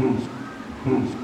cruz, cruz.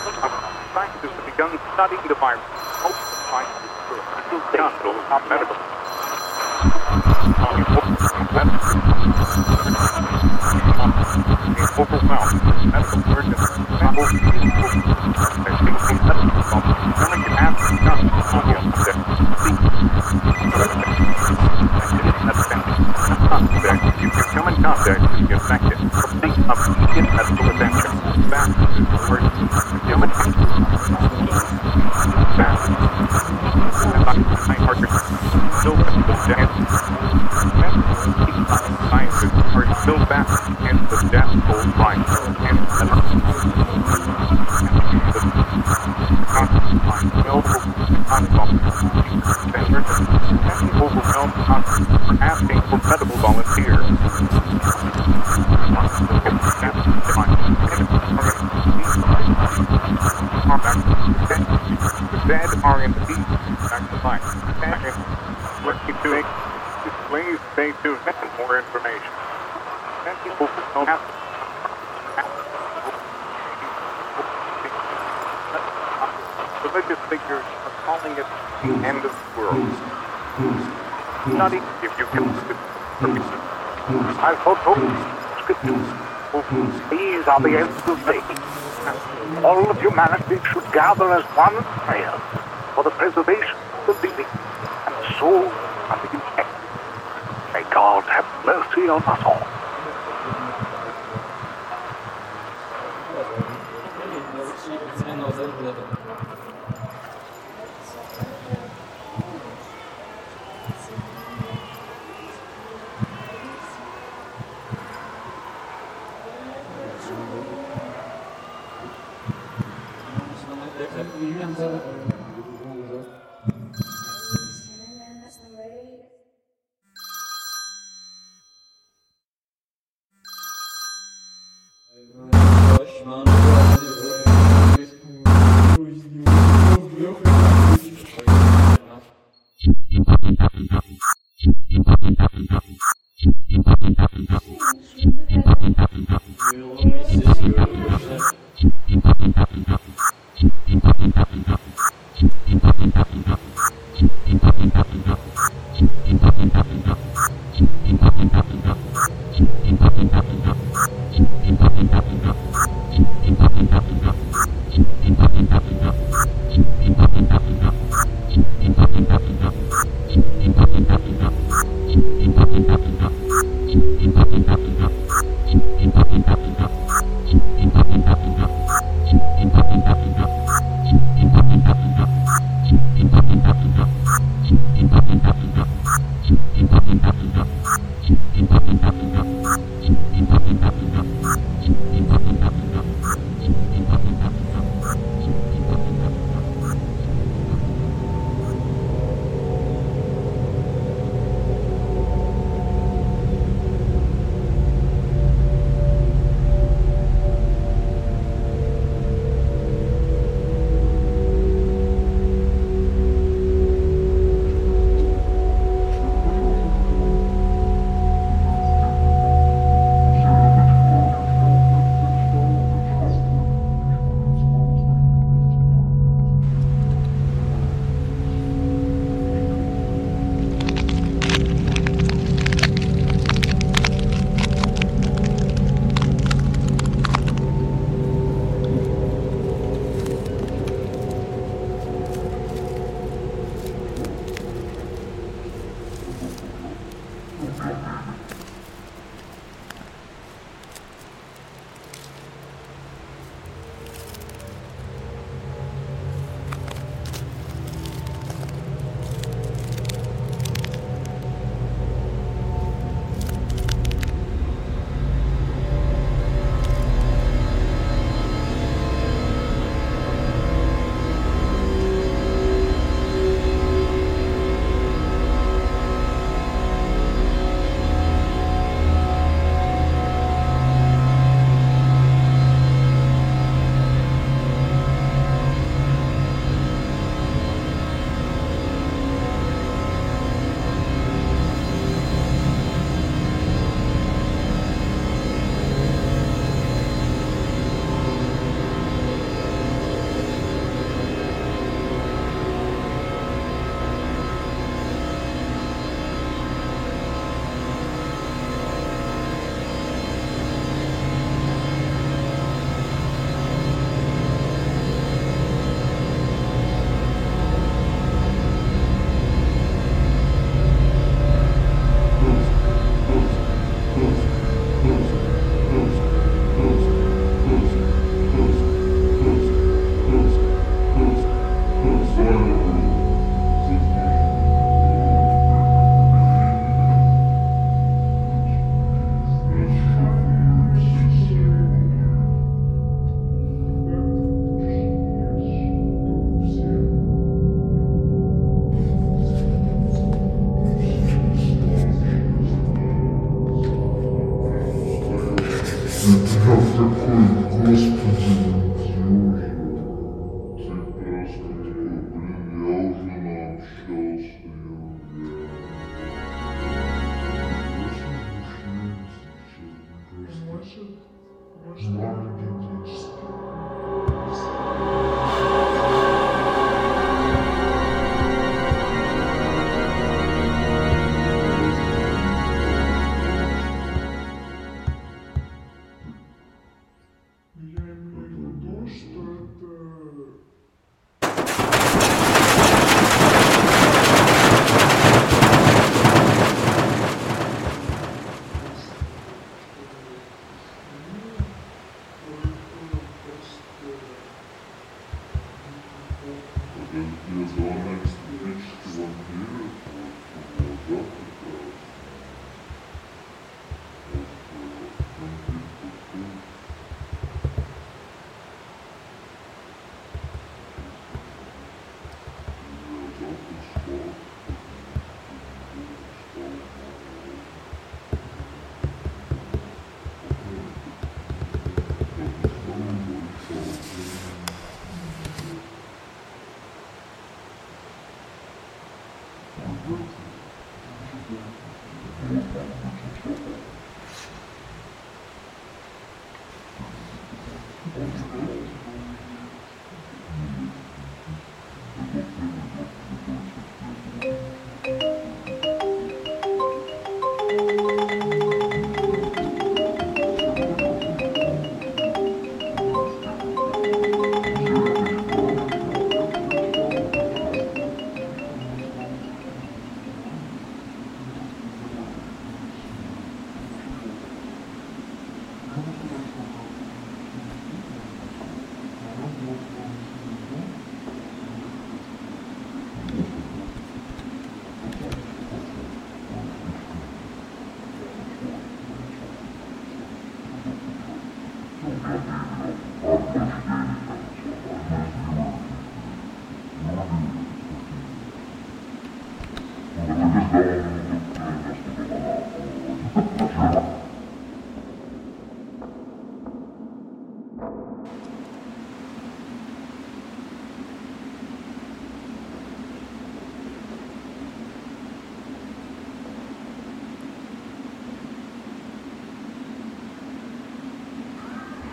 Them scientists have begun studying the virus. Most of the scientists are done those medical. Overwhelmed. That's the word If you contact with the infected, think of immediate medical attention. The word. Come Fast. My partner, still medical death. Scientists are still battling against the death toll rise and overwhelmed are asking for medical volunteers. Dead indeed back to life. Let's keep doing. Please stay tuned for more information. Don't have religious figures are calling it the end of the world study if you can. I thought these are the ends of days. All of humanity should gather as one prayer for the preservation of the living and the soul of the infected. May God have mercy on us all.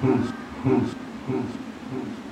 Hoops, hoops, hoops, hoops.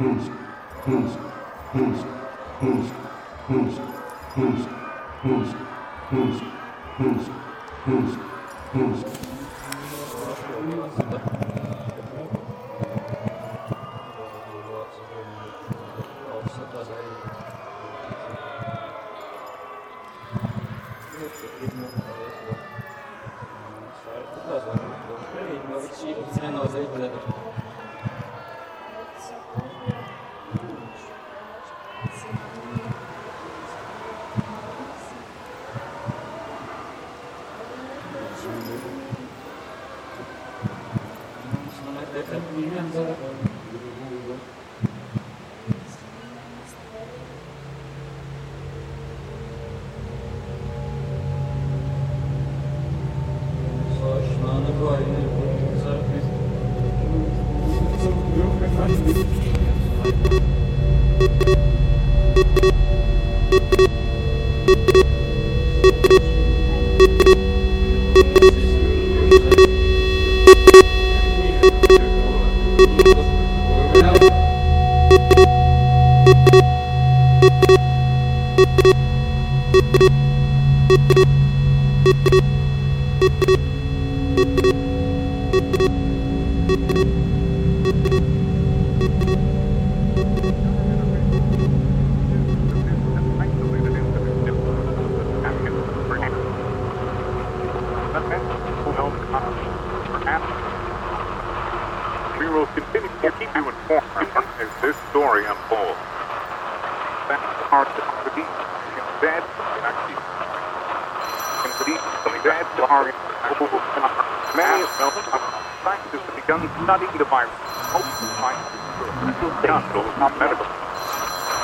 boost, boost, boost, boost, boost, boost.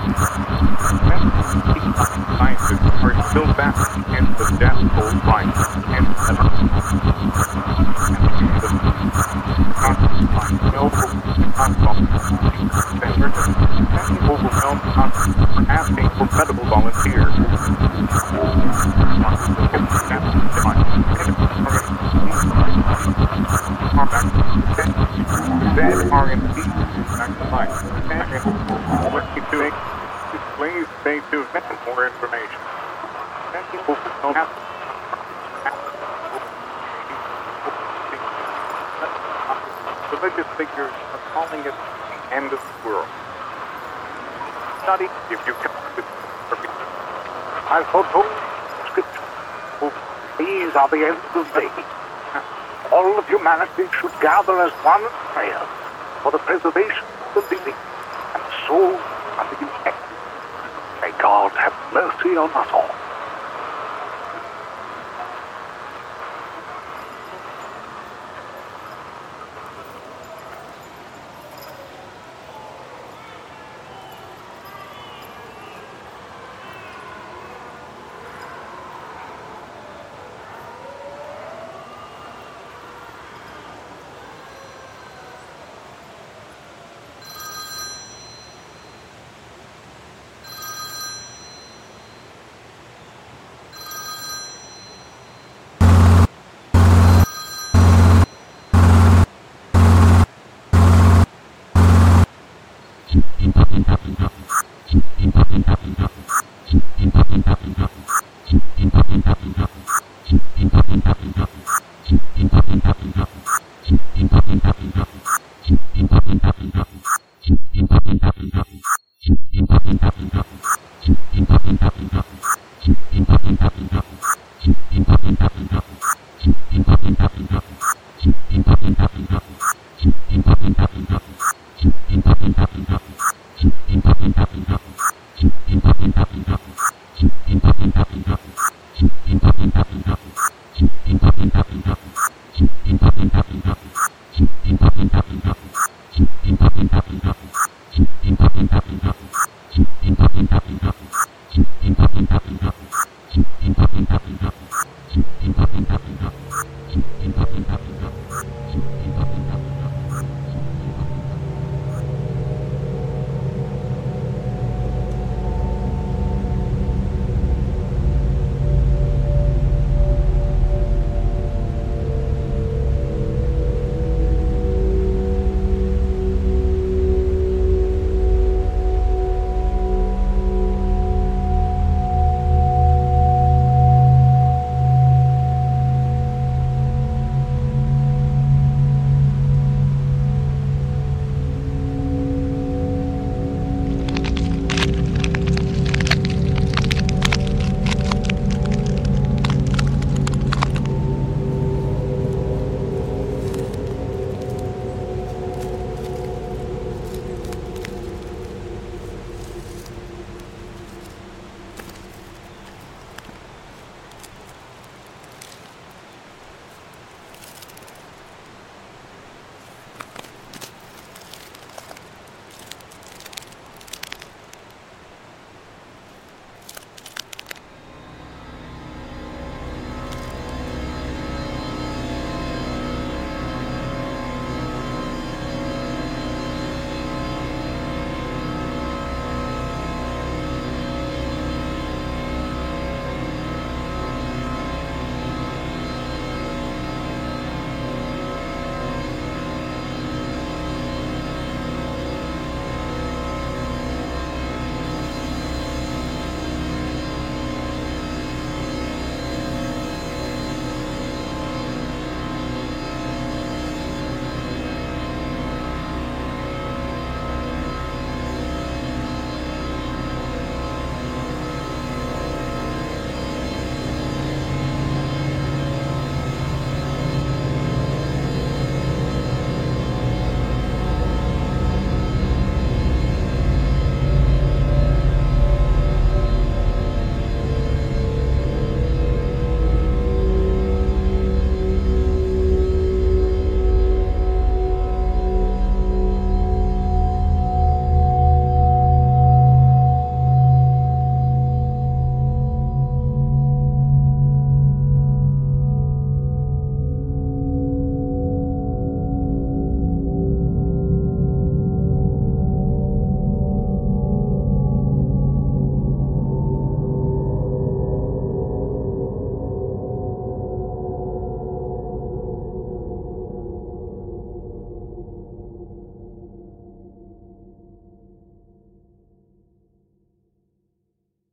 I are asking for credible volunteers. are the end of day. All of humanity should gather as one prayer for the preservation of the living and the soul of the infected. May God have mercy on us all. Thank you.